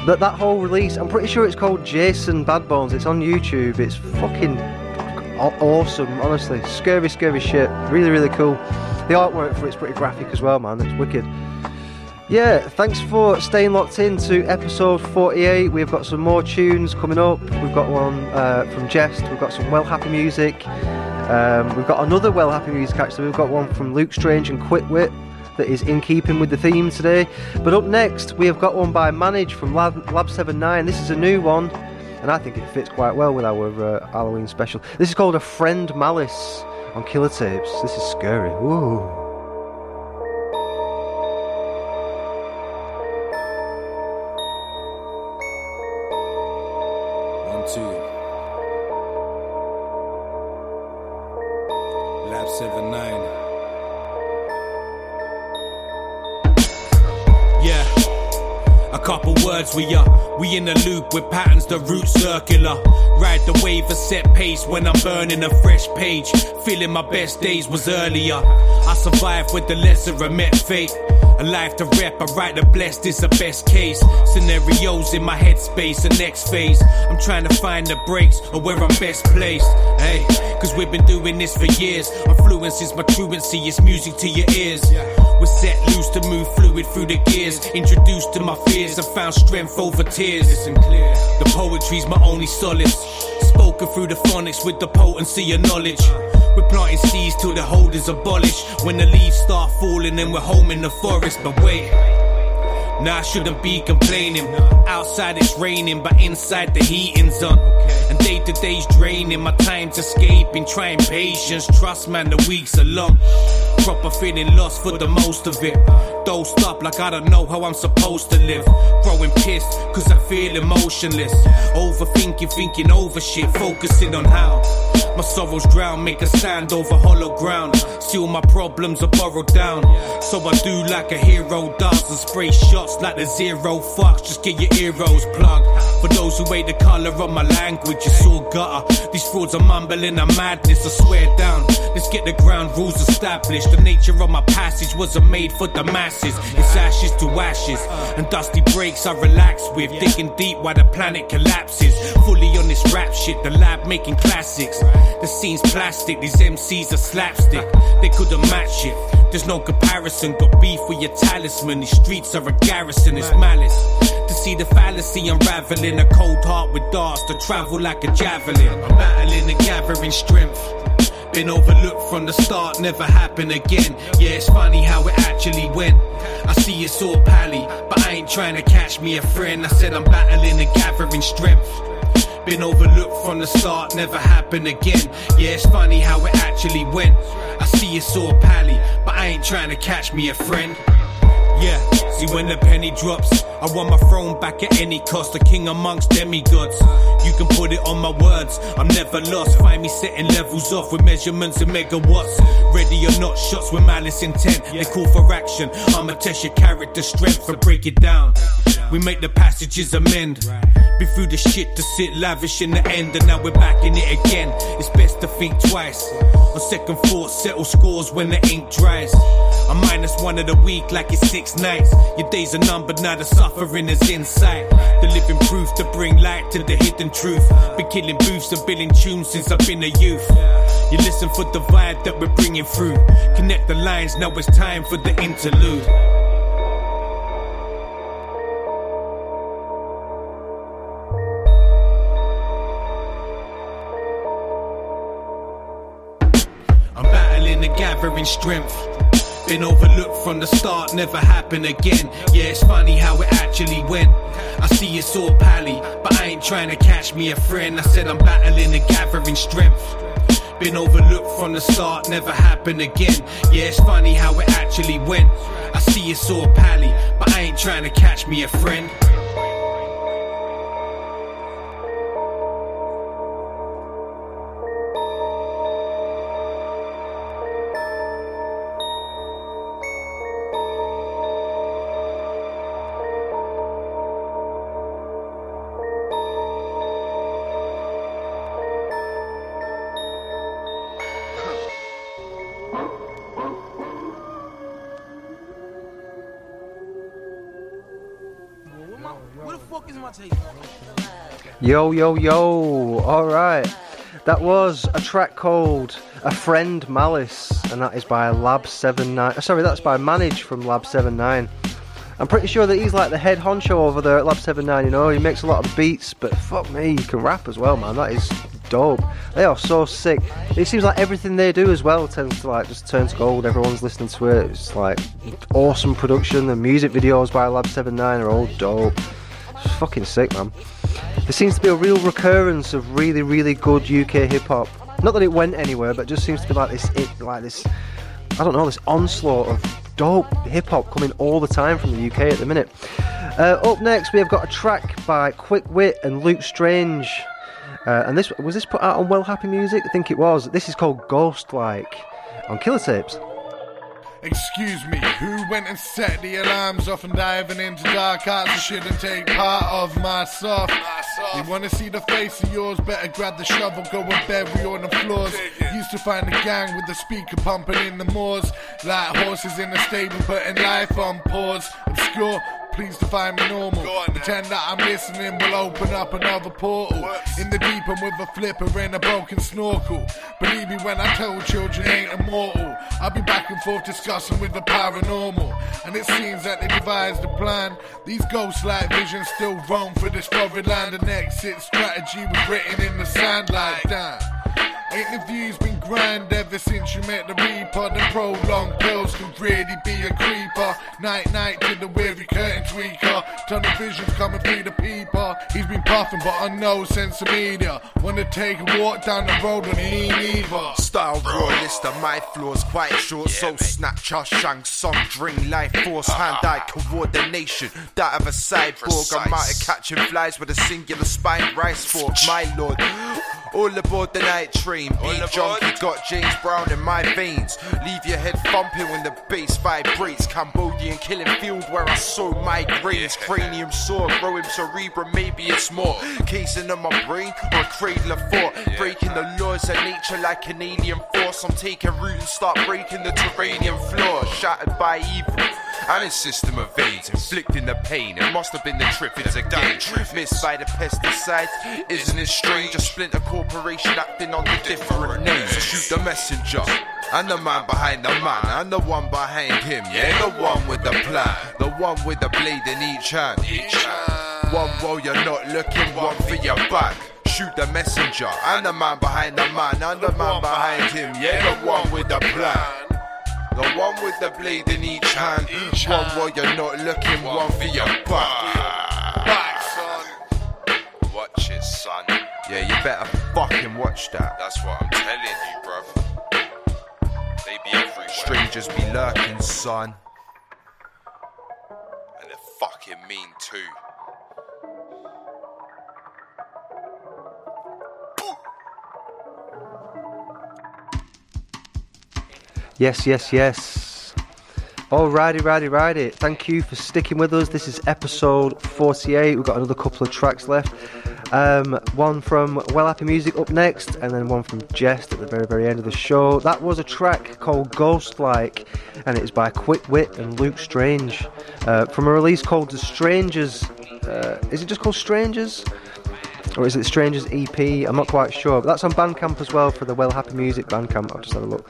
[SPEAKER 1] But that whole release, I'm pretty sure it's called Jason Bad Bones. It's on YouTube. It's fucking awesome, honestly. Scary, scary shit. Really, really cool. The artwork for it's pretty graphic as well, man. It's wicked. Yeah, thanks for staying locked in to episode 48. We've got some more tunes coming up. We've got one uh, from Jest. We've got some Well Happy music. Um, we've got another Well Happy music actually. We've got one from Luke Strange and Quick Wit that is in keeping with the theme today. But up next, we have got one by Manage from Lab, Lab 79. This is a new one, and I think it fits quite well with our uh, Halloween special. This is called A Friend Malice on Killer Tapes. This is scary.
[SPEAKER 28] We are. We in the loop with patterns, the route circular. Ride the wave a set pace when I'm burning a fresh page. Feeling my best days was earlier. I survived with the lesser I met fate. A life to rep, I write the blessed is the best case. Scenarios in my headspace, the next phase. I'm trying to find the breaks or where I'm best placed. Hey, cause we've been doing this for years. Influence is my truancy, it's music to your ears. We're set loose to move fluid through the gears. Introduced to my fears, I found strength over tears. Listen clear. The poetry's my only solace. Spoken through the phonics with the potency of knowledge. We're planting seeds till the hold is abolished. When the leaves start falling and we're home in the forest. But wait, now I shouldn't be complaining. Outside it's raining, but inside the heating's on. And day to day's draining. My time's escaping, trying patience. Trust, man, the weeks are long. Proper feeling lost for the most of it. Don't stop like I don't know how I'm supposed to live. Growing pissed, cause I feel emotionless. Overthinking, thinking over shit, focusing on how. My sorrows drown, make a stand over hollow ground. Seal my problems are borrowed down. So I do like a hero does and spray shots like the zero fucks. Just get your ears plugged. For those who hate the colour of my language, it's all gutter. These frauds are mumbling a madness, I swear down. Let's get the ground rules established. The nature of my passage wasn't made for the masses. It's ashes to ashes. And dusty breaks I relax with. Digging deep while the planet collapses. Fully on this rap shit, the lab making classics. The scene's plastic, these MCs are slapstick. They couldn't match it. There's no comparison. Got beef with your talisman. These streets are a garrison, it's malice. To see the fallacy unraveling, a cold heart with darts to travel like a javelin. I'm battling and gathering strength. Been overlooked from the start, never happen again. Yeah, it's funny how it actually went. I see it's all pally, but I ain't trying to catch me a friend. I said I'm battling and gathering strength. Been overlooked from the start, never happen again. Yeah, it's funny how it actually went. I see it's all pally, but I ain't trying to catch me a friend. Yeah, see when the penny drops, I want my throne back at any cost. The king amongst demigods. You can put it on my words, I'm never lost. Find me setting levels off with measurements and megawatts. Ready or not, shots with malice intent. They call for action. I'ma test your character strength and break it down. We make the passages amend. Be through the shit to sit lavish in the end, and now we're back in it again. It's best to think twice. On second thought, settle scores when the ink dries. I'm minus one of the week like it's six nights. Your days are numbered, now the suffering is inside. The living proof to bring light to the hidden truth. Been killing booths and billing tunes since I've been a youth. You listen for the vibe that we're bringing through. Connect the lines, now it's time for the interlude. I'm battling gathering strength. Been overlooked from the start, never happen again. Yeah, it's funny how it actually went. I see it's all pally, but I ain't trying to catch me a friend. I said I'm battling and gathering strength. Been overlooked from the start, never happen again. Yeah, it's funny how it actually went. I see it's all pally, but I ain't trying to catch me a friend.
[SPEAKER 1] Yo, yo, yo. All right. That was a track called A Friend Malice, and that is by Lab 79. Uh, sorry, that's by Manage from Lab 79. I'm pretty sure that he's like the head honcho over there at Lab 79, you know. He makes a lot of beats, but fuck me, he can rap as well, man. That is dope. They are so sick. It seems like everything they do as well tends to like just turn to gold. Everyone's listening to it. It's like awesome production. The music videos by Lab 79 are all dope. It's fucking sick, man. There seems to be a real recurrence of really, really good UK hip hop. Not that it went anywhere, but just seems to be like this, it, like this. I don't know, this onslaught of dope hip hop coming all the time from the UK at the minute. Uh, up next, we have got a track by Quick Wit and Luke Strange. Uh, and this was this put out on Well Happy Music? I think it was. This is called Ghost Like on Killer Tapes.
[SPEAKER 29] Excuse me, who went and set the alarms off and diving into dark arts and shouldn't take part of my soft? You wanna see the face of yours? Better grab the shovel, go and bury on the floors. Used to find a gang with the speaker pumping in the moors, like horses in a stable putting life on pause. Obscure Please define me normal. Pretend that I'm listening we'll open up another portal. In the deep and with a flipper and a broken snorkel. Believe me when I tell children ain't immortal. I'll be back and forth discussing with the paranormal. And it seems that they devised a plan. These ghost like visions still roam for this foreign land. An exit strategy was written in the sand like that. Interviews been grand ever since you met the Reaper. The prolonged pills can really be a creeper. Night night to the weary curtain tweaker. Tunnel visions coming through the peeper. He's been puffing, but I know sense of media. Wanna take a walk down the road and he ain't either.
[SPEAKER 30] Style royalist, and my floor's quite short. so snatch our shank, some drink life force, hand eye coordination. That of a cyborg, I'm out here catching flies with a singular spine rice fork. My lord, all aboard the night train. Beat junkie got James Brown in my veins. Leave your head thumping when the bass vibrates. Cambodian killing field where I sow migraines. Cranium sore, growing cerebrum, maybe it's more. Casing in my brain or a cradle of thought. Breaking the laws of nature like an alien force. I'm taking root and start breaking the terranean floor. Shattered by evil and its system of aids, inflicting the pain. It must have been the trip it's a game. Missed by the pesticides, isn't it strange? A splinter corporation acting under different names. So shoot the messenger. And the man behind the man, and the one behind him, yeah, the one with the plan, the one with the blade in each hand. One while you're not looking, one for your back. Shoot the messenger, and the man behind the man, and the man behind him, yeah, the one with the plan. The one with the blade in each hand. Each one while you're not looking, one for your back. Back, son. Watch it, son. Yeah, you better fucking watch that. That's what I'm telling you, bruv. They be everywhere. Strangers be lurking, son. And they're fucking mean too.
[SPEAKER 1] Yes, yes, yes. Alrighty, righty, righty. Thank you for sticking with us. This is episode 48. We've got another couple of tracks left. Um, one from Well Happy Music up next, and then one from Jest at the very, very end of the show. That was a track called Ghost Like, and it is by Quick Wit and Luke Strange uh, from a release called The Strangers. Uh, is it just called Strangers? Or is it Strangers EP? I'm not quite sure. But that's on Bandcamp as well for the Well Happy Music Bandcamp. I'll just have a look.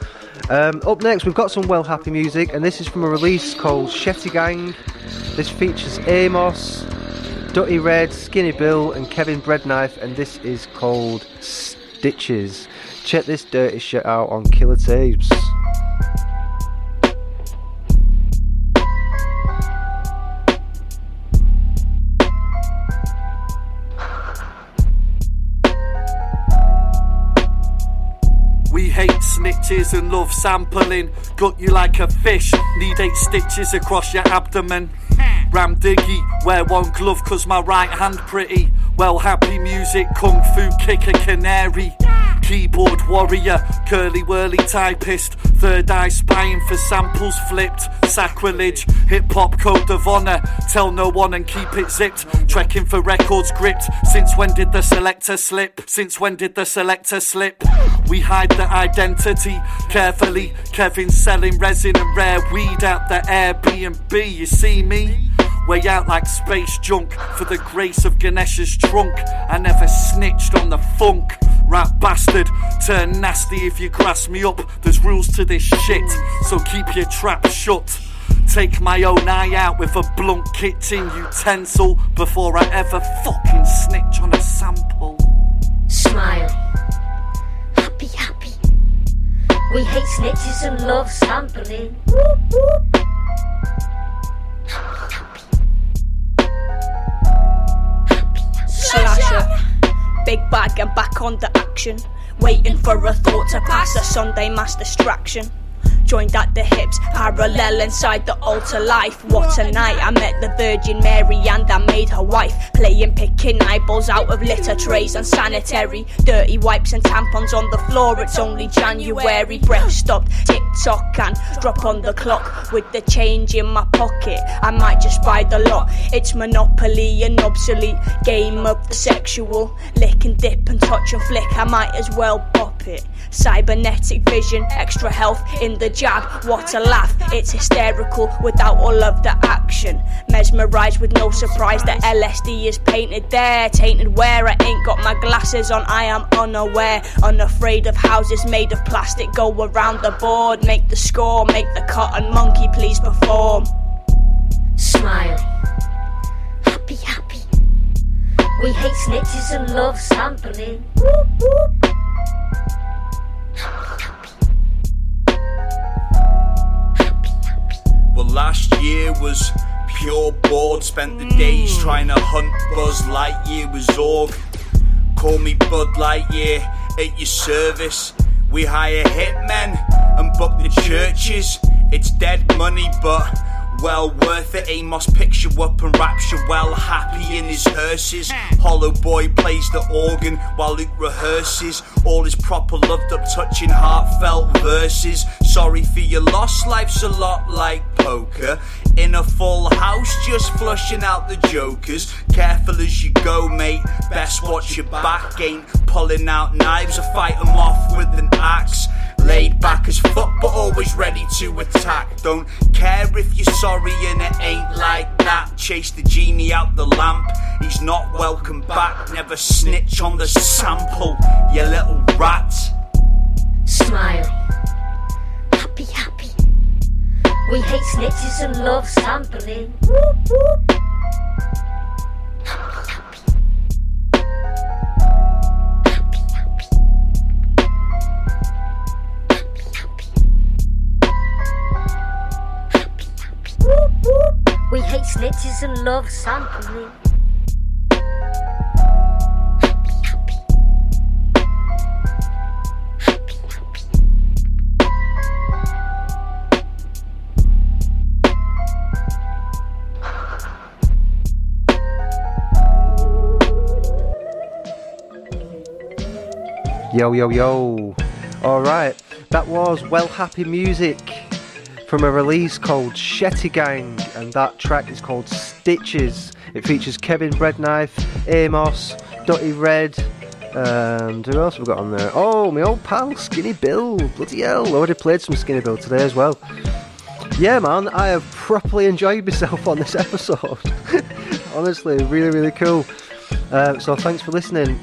[SPEAKER 1] Um, up next, we've got some Well Happy Music, and this is from a release called Shetty Gang. This features Amos, Dutty Red, Skinny Bill, and Kevin Breadknife, and this is called Stitches. Check this dirty shit out on Killer Tapes.
[SPEAKER 27] And love sampling. Gut you like a fish, need eight stitches across your abdomen. Ram diggy, wear one glove cause my right hand pretty. Well, happy music, kung fu kick a canary. Keyboard warrior, curly whirly typist. Third eye spying for samples flipped. Sacrilege, hip hop code of honor. Tell no one and keep it zipped. Trekking for records gripped. Since when did the selector slip? Since when did the selector slip? We hide the identity carefully. Kevin selling resin and rare weed out the Airbnb. You see me? Way out like space junk for the grace of Ganesha's trunk. I never snitched on the funk. Rap bastard, turn nasty if you grass me up. There's rules to this shit, so keep your trap shut. Take my own eye out with a blunt kitchen utensil before I ever fucking snitch on a sample.
[SPEAKER 31] Smile. Happy, happy. We hate snitches and love sampling. Whoop, whoop.
[SPEAKER 32] Slasher. Big bag and back on the action. Waiting for a thought to pass a Sunday mass distraction. Joined at the hips, parallel inside the altar life. What a night! I met the Virgin Mary and I made her wife. Playing picking eyeballs out of litter trays and sanitary. Dirty wipes and tampons on the floor. It's only January. Breath stopped. Tick tock and drop on the clock with the change in my pocket. I might just buy the lot. It's monopoly, an obsolete game of the sexual. Lick and dip and touch and flick. I might as well pop it. Cybernetic vision, extra health in the jab. What a laugh! It's hysterical without all of the action. Mesmerized with no surprise that LSD is painted there, tainted where I ain't got my glasses on. I am unaware, unafraid of houses made of plastic. Go around the board, make the score, make the cotton monkey please perform.
[SPEAKER 31] Smile. Happy, happy. We hate snitches and love sampling. Whoop, whoop.
[SPEAKER 4] Well, last year was pure bored. Spent the days hmm. trying to hunt Buzz Lightyear with Zorg. Call me Bud Lightyear at your service. We hire hitmen and book the churches. It's dead money, but well worth it. Amos picks you up and wraps you well happy in his hearses. Hollow Boy plays the organ while Luke rehearses. All his proper loved up, touching, heartfelt verses. Sorry for your loss, life's a lot like poker. In a full house, just flushing out the jokers. Careful as you go, mate. Best watch your back. Ain't pulling out knives or fight 'em off with an axe. Laid back as fuck, but always ready to attack. Don't care if you're sorry and it ain't like that. Chase the genie out the lamp, he's not welcome back. Never snitch on the sample, you little rat.
[SPEAKER 31] Smile. Happy, happy. We hate snitches and love sampling. Whoop, whoop. We hate snitches and love sampling.
[SPEAKER 1] Yo, yo, yo. Alright, that was Well Happy Music from a release called Shetty Gang, and that track is called Stitches. It features Kevin Breadknife, Amos, Dotty Red, and who else have we got on there? Oh, my old pal Skinny Bill. Bloody hell, already played some Skinny Bill today as well. Yeah, man, I have properly enjoyed myself on this (laughs) episode. (laughs) Honestly, really, really cool. Uh, so thanks for listening.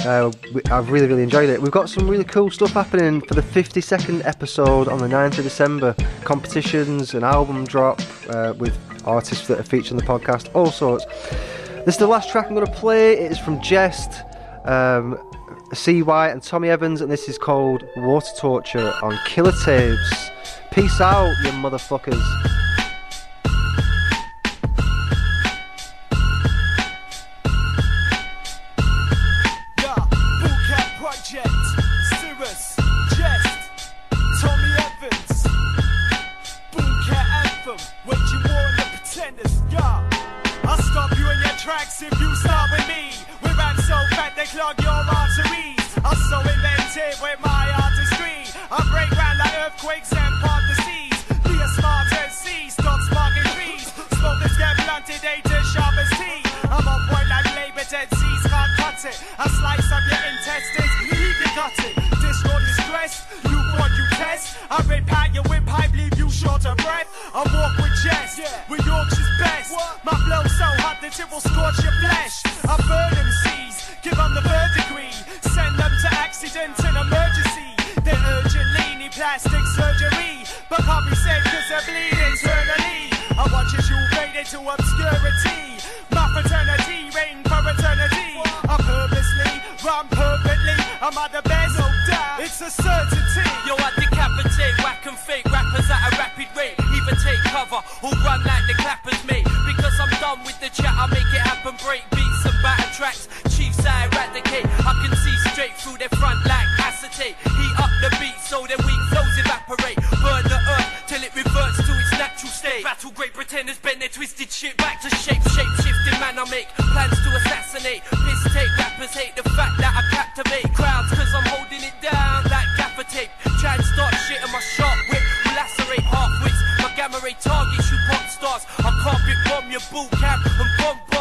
[SPEAKER 1] Uh, I've really, really enjoyed it. We've got some really cool stuff happening for the 52nd episode on the 9th of December. Competitions, an album drop uh, with artists that are featured on the podcast, all sorts. This is the last track I'm going to play. It is from Jest, um, CY, and Tommy Evans, and this is called Water Torture on Killer Tapes. Peace out, you motherfuckers.
[SPEAKER 15] earthquakes and part seas, We are smart and seas, stop sparking trees. Smokers get blunted, they just sharp as tea. I'm a boy like labor, dead seas can't cut it. I slice up your intestines, he can cut it. Destroy your you want you test. I rip out your whip pipe, leave you short of breath. I walk with jest, yeah. with Yorkshire's best. What? My blow so hot that it
[SPEAKER 33] will scorch your flesh. I burn them seas, give them the verdict, degree. Send them to accident plastic surgery, but can't be saved because I bleed eternally. I watch as you fade into obscurity. My fraternity reign for eternity. I purposely run perfectly. I'm at the best, no doubt. It's a certainty.
[SPEAKER 19] Yo, I decapitate, whack and fake rappers at a rapid rate. Even take cover or run like the clappers, mate. Because I'm done with the chat, I make it happen, break beats and batter tracks. Chiefs I eradicate. I can see straight through their front like acetate. Heat up so their weak flows evaporate. Burn the earth till it reverts to its natural state. Battle great pretenders bend their twisted shit back to shape. Shape shifting man, I make plans to assassinate. Piss take rappers hate the fact that I captivate crowds cause I'm holding it down like gaffer tape. Try and start shit in my sharp whip will lacerate heart wits. My gamma ray targets you pop stars. I carpet bomb your boot camp and
[SPEAKER 33] bomb.
[SPEAKER 19] bomb